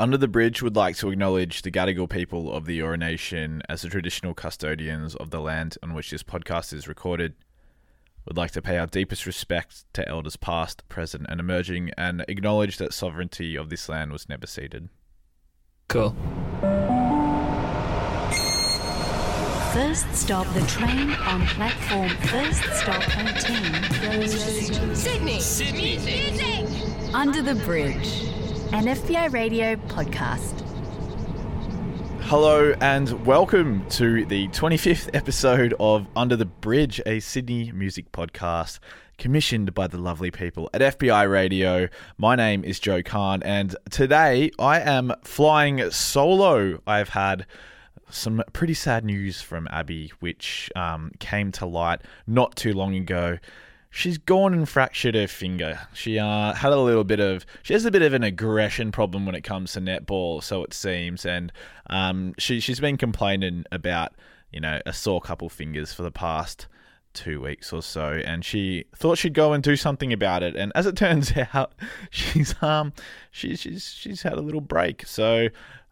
Under the Bridge would like to acknowledge the Gadigal people of the Eora Nation as the traditional custodians of the land on which this podcast is recorded. Would like to pay our deepest respect to elders past, present, and emerging, and acknowledge that sovereignty of this land was never ceded. Cool. First stop the train on platform first stop 18. Sydney. Sydney. Music. Under the Bridge, an FBI radio podcast. Hello and welcome to the 25th episode of Under the Bridge, a Sydney music podcast commissioned by the lovely people at FBI Radio. My name is Joe Khan, and today I am flying solo. I've had some pretty sad news from Abby, which um, came to light not too long ago. She's gone and fractured her finger. She uh, had a little bit of, she has a bit of an aggression problem when it comes to netball, so it seems, and um, she she's been complaining about you know a sore couple fingers for the past two weeks or so, and she thought she'd go and do something about it. And as it turns out, she's um she, she's she's had a little break. So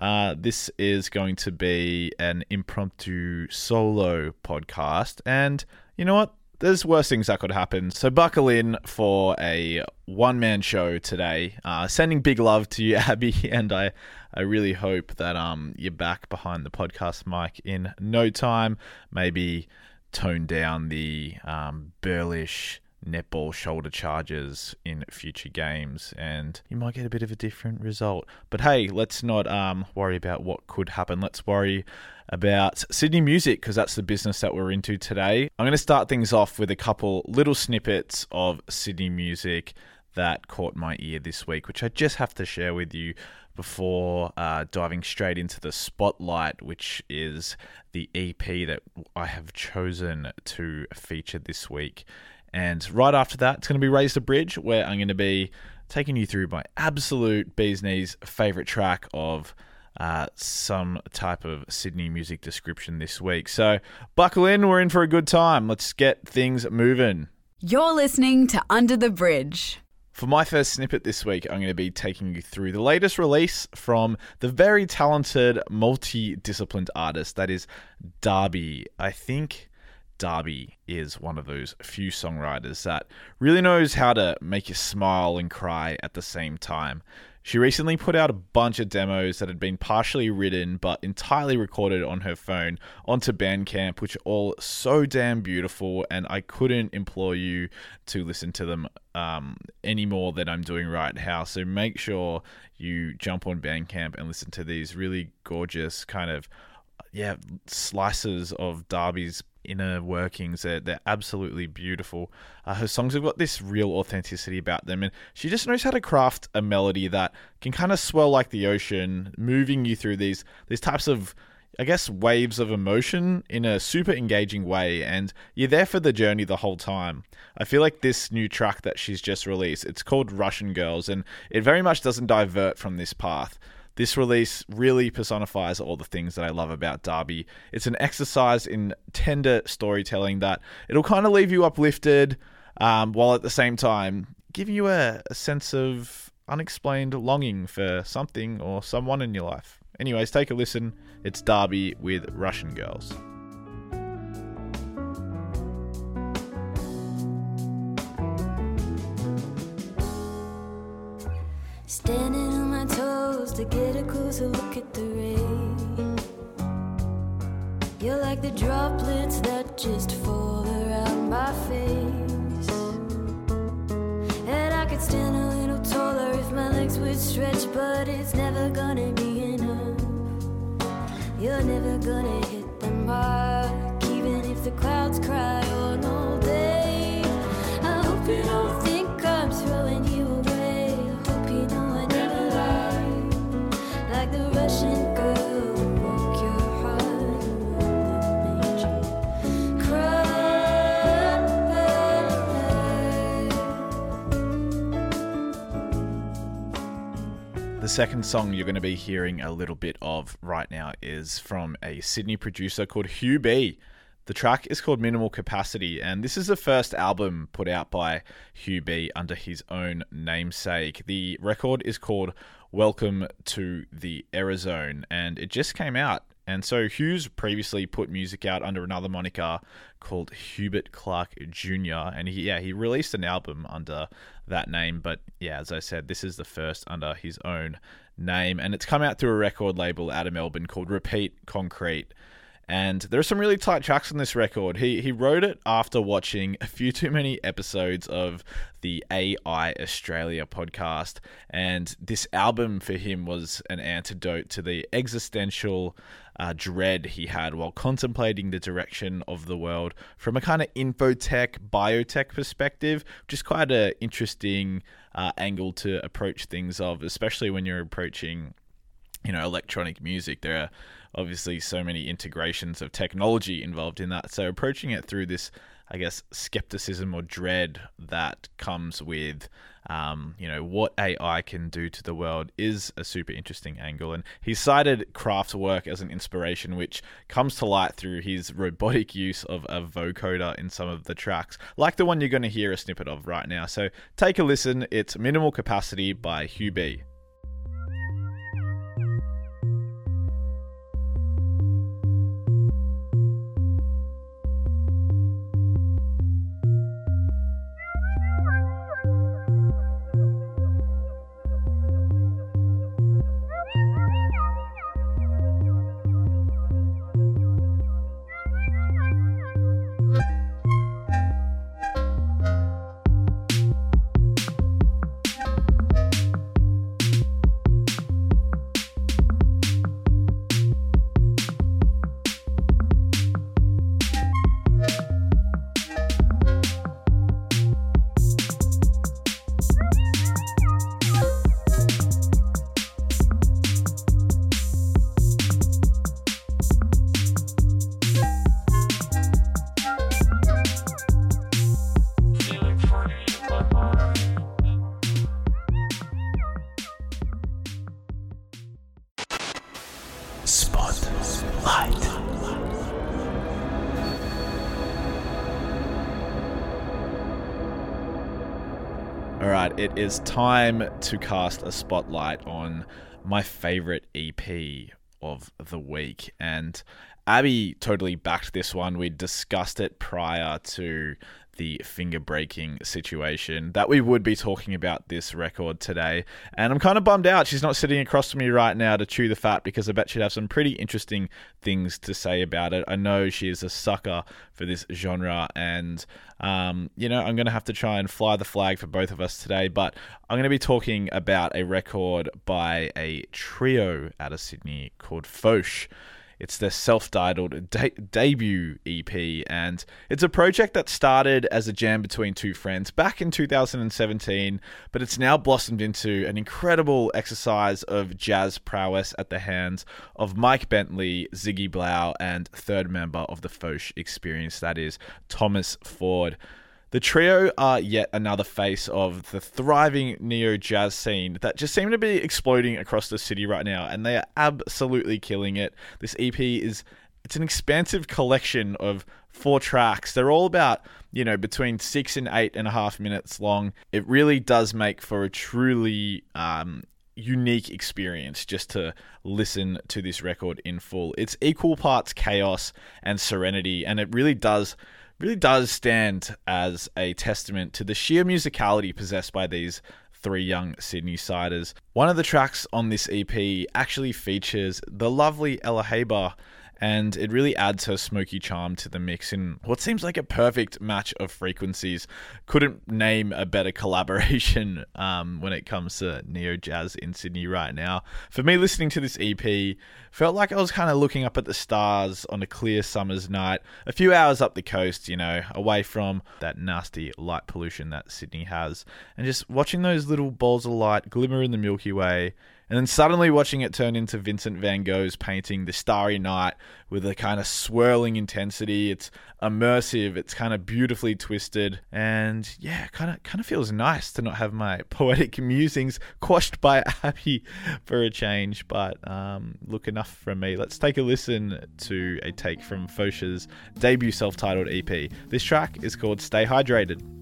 uh, this is going to be an impromptu solo podcast, and you know what? There's worse things that could happen. So buckle in for a one man show today. Uh, sending big love to you, Abby, and I, I really hope that um you're back behind the podcast mic in no time. Maybe tone down the um, burlish netball shoulder charges in future games and you might get a bit of a different result but hey let's not um, worry about what could happen let's worry about sydney music because that's the business that we're into today i'm going to start things off with a couple little snippets of sydney music that caught my ear this week which i just have to share with you before uh, diving straight into the spotlight, which is the EP that I have chosen to feature this week. And right after that, it's going to be Raise the Bridge, where I'm going to be taking you through my absolute bee's knees favorite track of uh, some type of Sydney music description this week. So buckle in, we're in for a good time. Let's get things moving. You're listening to Under the Bridge. For my first snippet this week, I'm going to be taking you through the latest release from the very talented, multi-disciplined artist that is Darby. I think Darby is one of those few songwriters that really knows how to make you smile and cry at the same time. She recently put out a bunch of demos that had been partially written but entirely recorded on her phone onto Bandcamp, which are all so damn beautiful, and I couldn't implore you to listen to them um, any more than I'm doing right now. So make sure you jump on Bandcamp and listen to these really gorgeous kind of yeah slices of Darby's inner workings. They're, they're absolutely beautiful. Uh, her songs have got this real authenticity about them, and she just knows how to craft a melody that can kind of swell like the ocean, moving you through these these types of I guess waves of emotion in a super engaging way, and you're there for the journey the whole time. I feel like this new track that she's just released, it's called Russian Girls, and it very much doesn't divert from this path. This release really personifies all the things that I love about Darby. It's an exercise in tender storytelling that it'll kind of leave you uplifted, um, while at the same time giving you a, a sense of unexplained longing for something or someone in your life. Anyways, take a listen. It's Darby with Russian Girls. Like the droplets that just fall around my face. And I could stand a little taller if my legs would stretch, but it's never gonna be enough. You're never gonna hit the mark, even if the clouds cry second song you're going to be hearing a little bit of right now is from a Sydney producer called Hugh B. The track is called Minimal Capacity, and this is the first album put out by Hugh B under his own namesake. The record is called Welcome to the Error Zone, and it just came out. And so Hugh's previously put music out under another moniker called Hubert Clark Jr. And he, yeah, he released an album under that name. But yeah, as I said, this is the first under his own name, and it's come out through a record label out of Melbourne called Repeat Concrete. And there are some really tight tracks on this record. He he wrote it after watching a few too many episodes of the AI Australia podcast, and this album for him was an antidote to the existential uh, dread he had while contemplating the direction of the world from a kind of infotech, biotech perspective, which is quite an interesting uh, angle to approach things of, especially when you're approaching, you know, electronic music. There are obviously so many integrations of technology involved in that. So approaching it through this, I guess, skepticism or dread that comes with, um, you know, what AI can do to the world is a super interesting angle. And he cited Kraftwerk as an inspiration, which comes to light through his robotic use of a vocoder in some of the tracks, like the one you're going to hear a snippet of right now. So take a listen. It's Minimal Capacity by Hugh is time to cast a spotlight on my favorite EP of the week. And Abby totally backed this one. We discussed it prior to the finger breaking situation that we would be talking about this record today. And I'm kind of bummed out she's not sitting across from me right now to chew the fat because I bet she'd have some pretty interesting things to say about it. I know she is a sucker for this genre, and um, you know, I'm going to have to try and fly the flag for both of us today. But I'm going to be talking about a record by a trio out of Sydney called Foshe. It's their self-titled de- debut EP, and it's a project that started as a jam between two friends back in 2017, but it's now blossomed into an incredible exercise of jazz prowess at the hands of Mike Bentley, Ziggy Blau, and third member of the Foshe experience, that is Thomas Ford. The trio are yet another face of the thriving neo jazz scene that just seem to be exploding across the city right now, and they are absolutely killing it. This EP is it's an expansive collection of four tracks. They're all about, you know, between six and eight and a half minutes long. It really does make for a truly um, unique experience just to listen to this record in full. It's equal parts chaos and serenity, and it really does really does stand as a testament to the sheer musicality possessed by these three young Sydney siders. One of the tracks on this EP actually features the lovely Ella Haber and it really adds her smoky charm to the mix in what seems like a perfect match of frequencies. Couldn't name a better collaboration um, when it comes to neo jazz in Sydney right now. For me, listening to this EP felt like I was kind of looking up at the stars on a clear summer's night, a few hours up the coast, you know, away from that nasty light pollution that Sydney has, and just watching those little balls of light glimmer in the Milky Way and then suddenly watching it turn into Vincent van Gogh's painting, The Starry Night, with a kind of swirling intensity. It's immersive, it's kind of beautifully twisted, and yeah, kind of kind of feels nice to not have my poetic musings quashed by Abby for a change. But um, look, enough from me. Let's take a listen to a take from Foshe's debut self-titled EP. This track is called Stay Hydrated.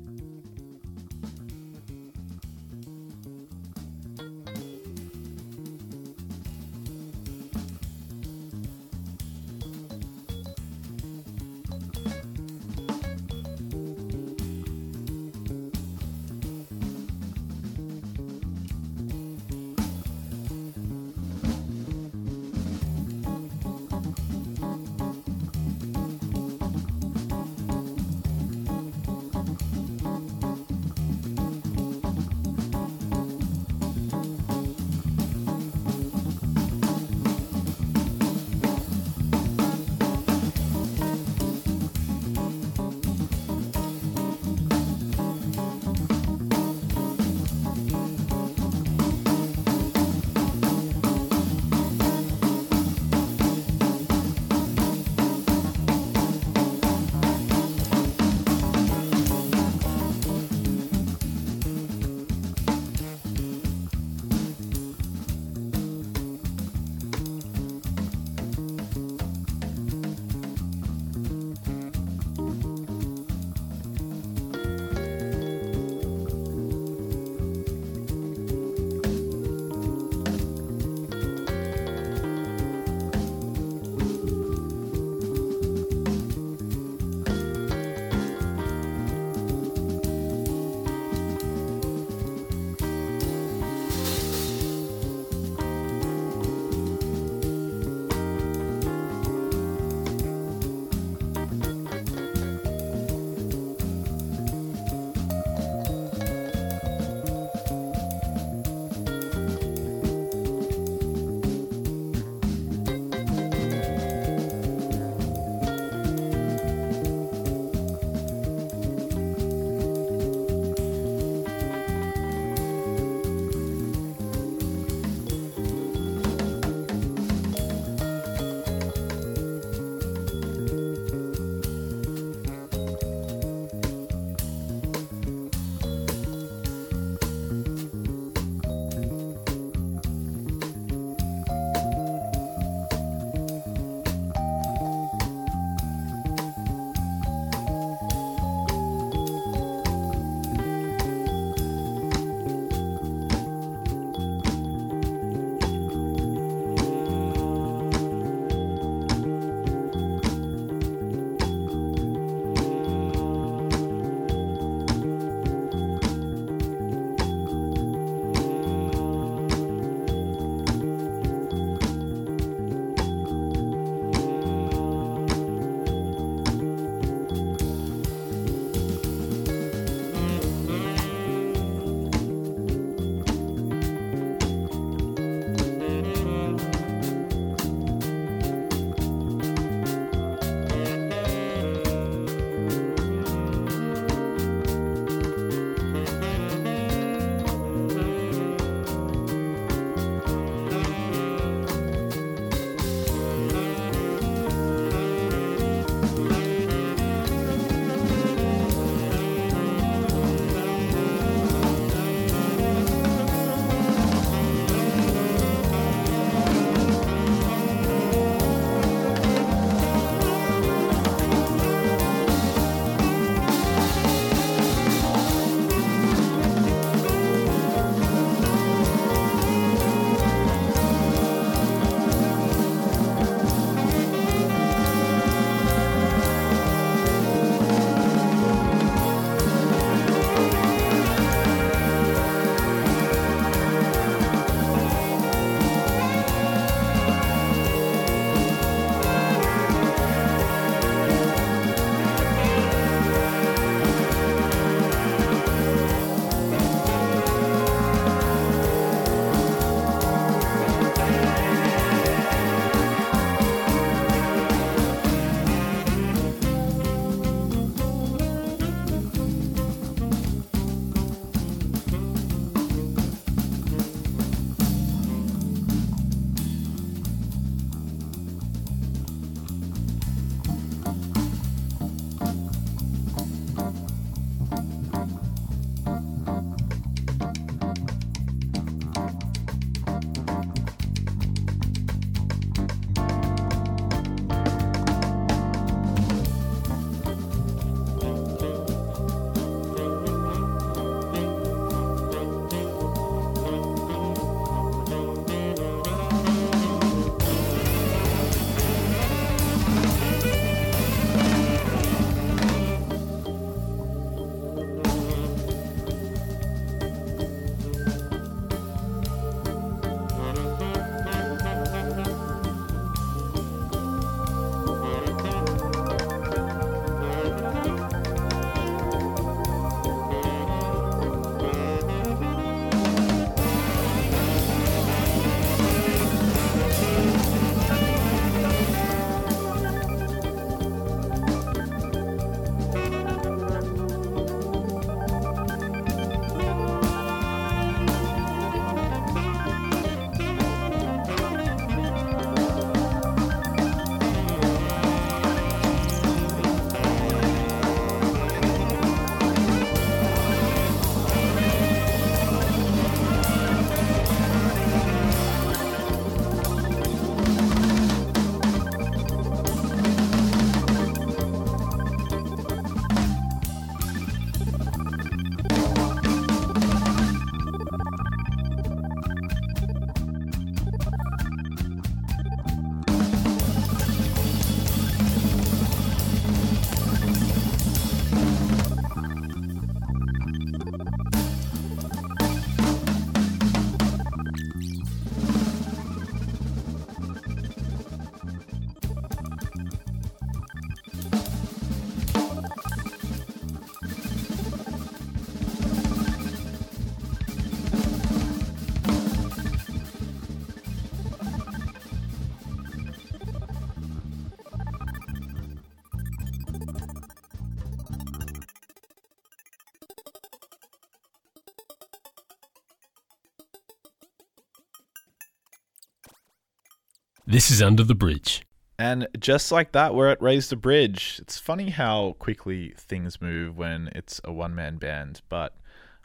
This is Under the Bridge. And just like that, we're at Raise the Bridge. It's funny how quickly things move when it's a one man band, but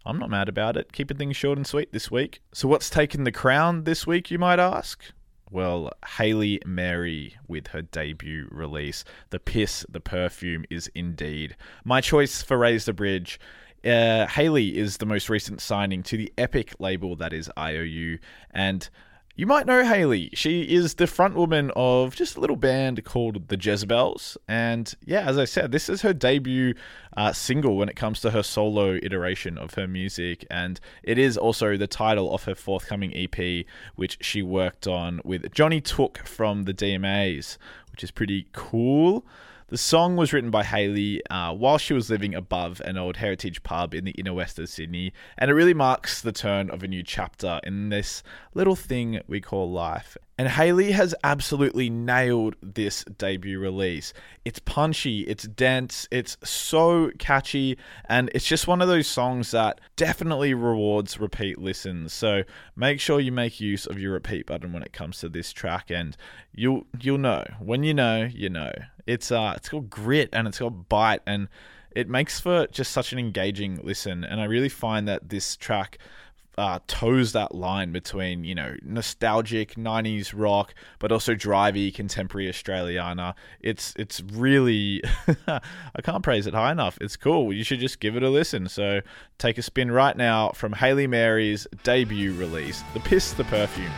I'm not mad about it. Keeping things short and sweet this week. So, what's taken the crown this week, you might ask? Well, Hayley Mary with her debut release, The Piss, the Perfume, is indeed my choice for Raise the Bridge. Uh, Hayley is the most recent signing to the epic label that is IOU, and you might know Hayley. She is the frontwoman of just a little band called the Jezabels. And yeah, as I said, this is her debut uh, single when it comes to her solo iteration of her music. And it is also the title of her forthcoming EP, which she worked on with Johnny Took from the DMAs, which is pretty cool. The song was written by Hayley uh, while she was living above an old heritage pub in the inner west of Sydney, and it really marks the turn of a new chapter in this little thing we call life. And Hayley has absolutely nailed this debut release. It's punchy, it's dense, it's so catchy, and it's just one of those songs that definitely rewards repeat listens. So make sure you make use of your repeat button when it comes to this track, and you'll you'll know. When you know, you know. It's uh it's got grit and it's got bite and it makes for just such an engaging listen. And I really find that this track uh, toes that line between you know nostalgic '90s rock, but also drivey contemporary Australiana. It's it's really I can't praise it high enough. It's cool. You should just give it a listen. So take a spin right now from Hayley Mary's debut release, "The Piss, the Perfume."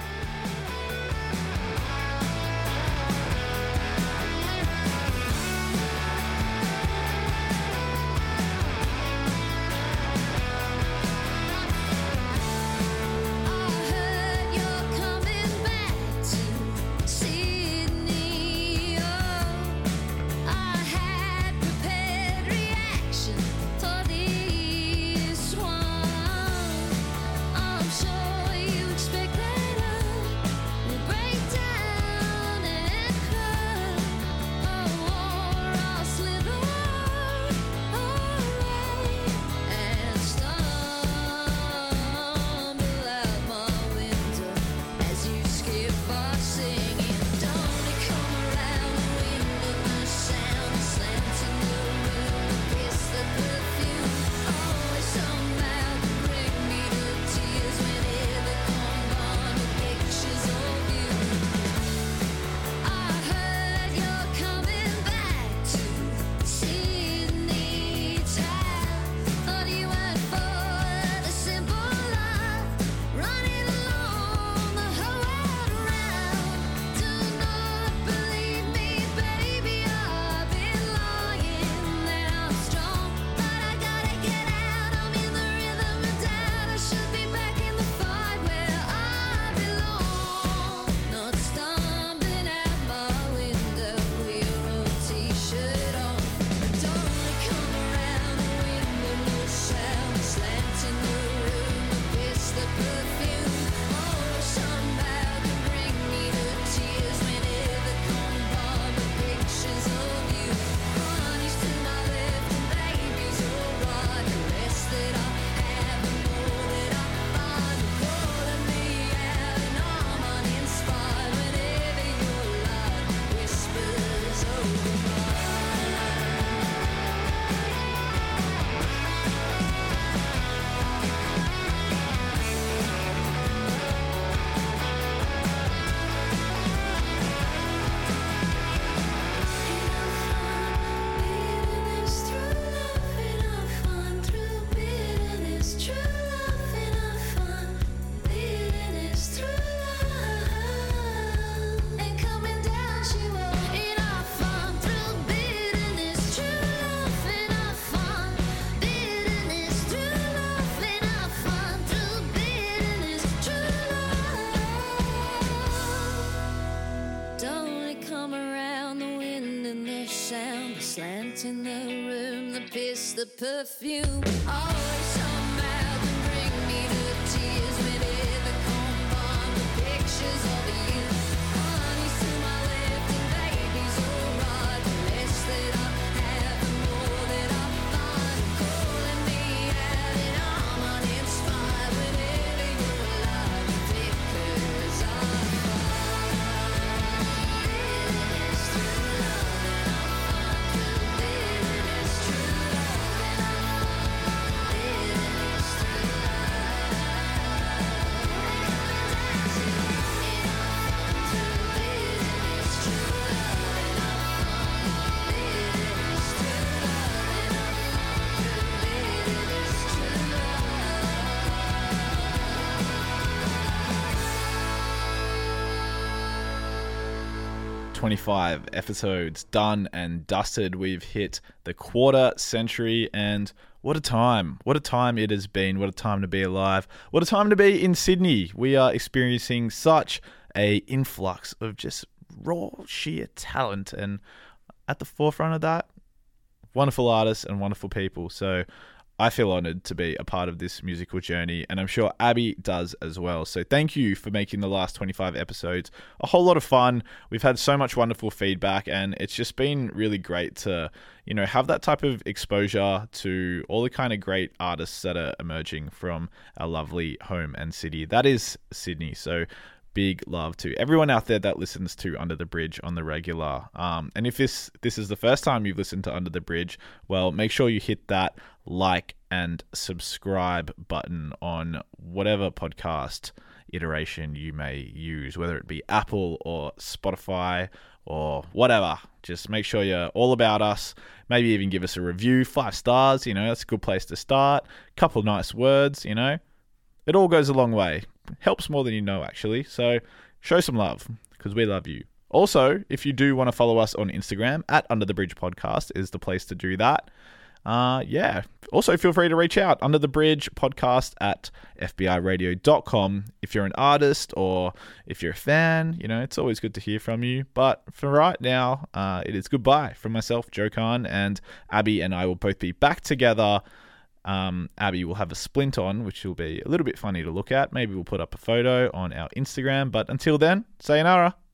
The perfume. Always 25 episodes done and dusted. We've hit the quarter century, and what a time! What a time it has been. What a time to be alive. What a time to be in Sydney. We are experiencing such a influx of just raw sheer talent, and at the forefront of that, wonderful artists and wonderful people. So I feel honored to be a part of this musical journey, and I'm sure Abby does as well. So, thank you for making the last 25 episodes a whole lot of fun. We've had so much wonderful feedback, and it's just been really great to, you know, have that type of exposure to all the kind of great artists that are emerging from our lovely home and city. That is Sydney. So, big love to everyone out there that listens to Under the Bridge on the regular. Um, and if this this is the first time you've listened to Under the Bridge, well, make sure you hit that like and subscribe button on whatever podcast iteration you may use, whether it be Apple or Spotify or whatever. Just make sure you're all about us. Maybe even give us a review, five stars. You know, that's a good place to start. A couple nice words. You know, it all goes a long way helps more than you know, actually. So show some love because we love you. Also, if you do want to follow us on Instagram, at Under the Bridge Podcast is the place to do that. Uh, yeah. Also, feel free to reach out under the bridge podcast at fbiradio.com. If you're an artist or if you're a fan, you know, it's always good to hear from you. But for right now, uh, it is goodbye from myself, Joe Khan, and Abby and I will both be back together um, Abby will have a splint on, which will be a little bit funny to look at. Maybe we'll put up a photo on our Instagram. But until then, sayonara.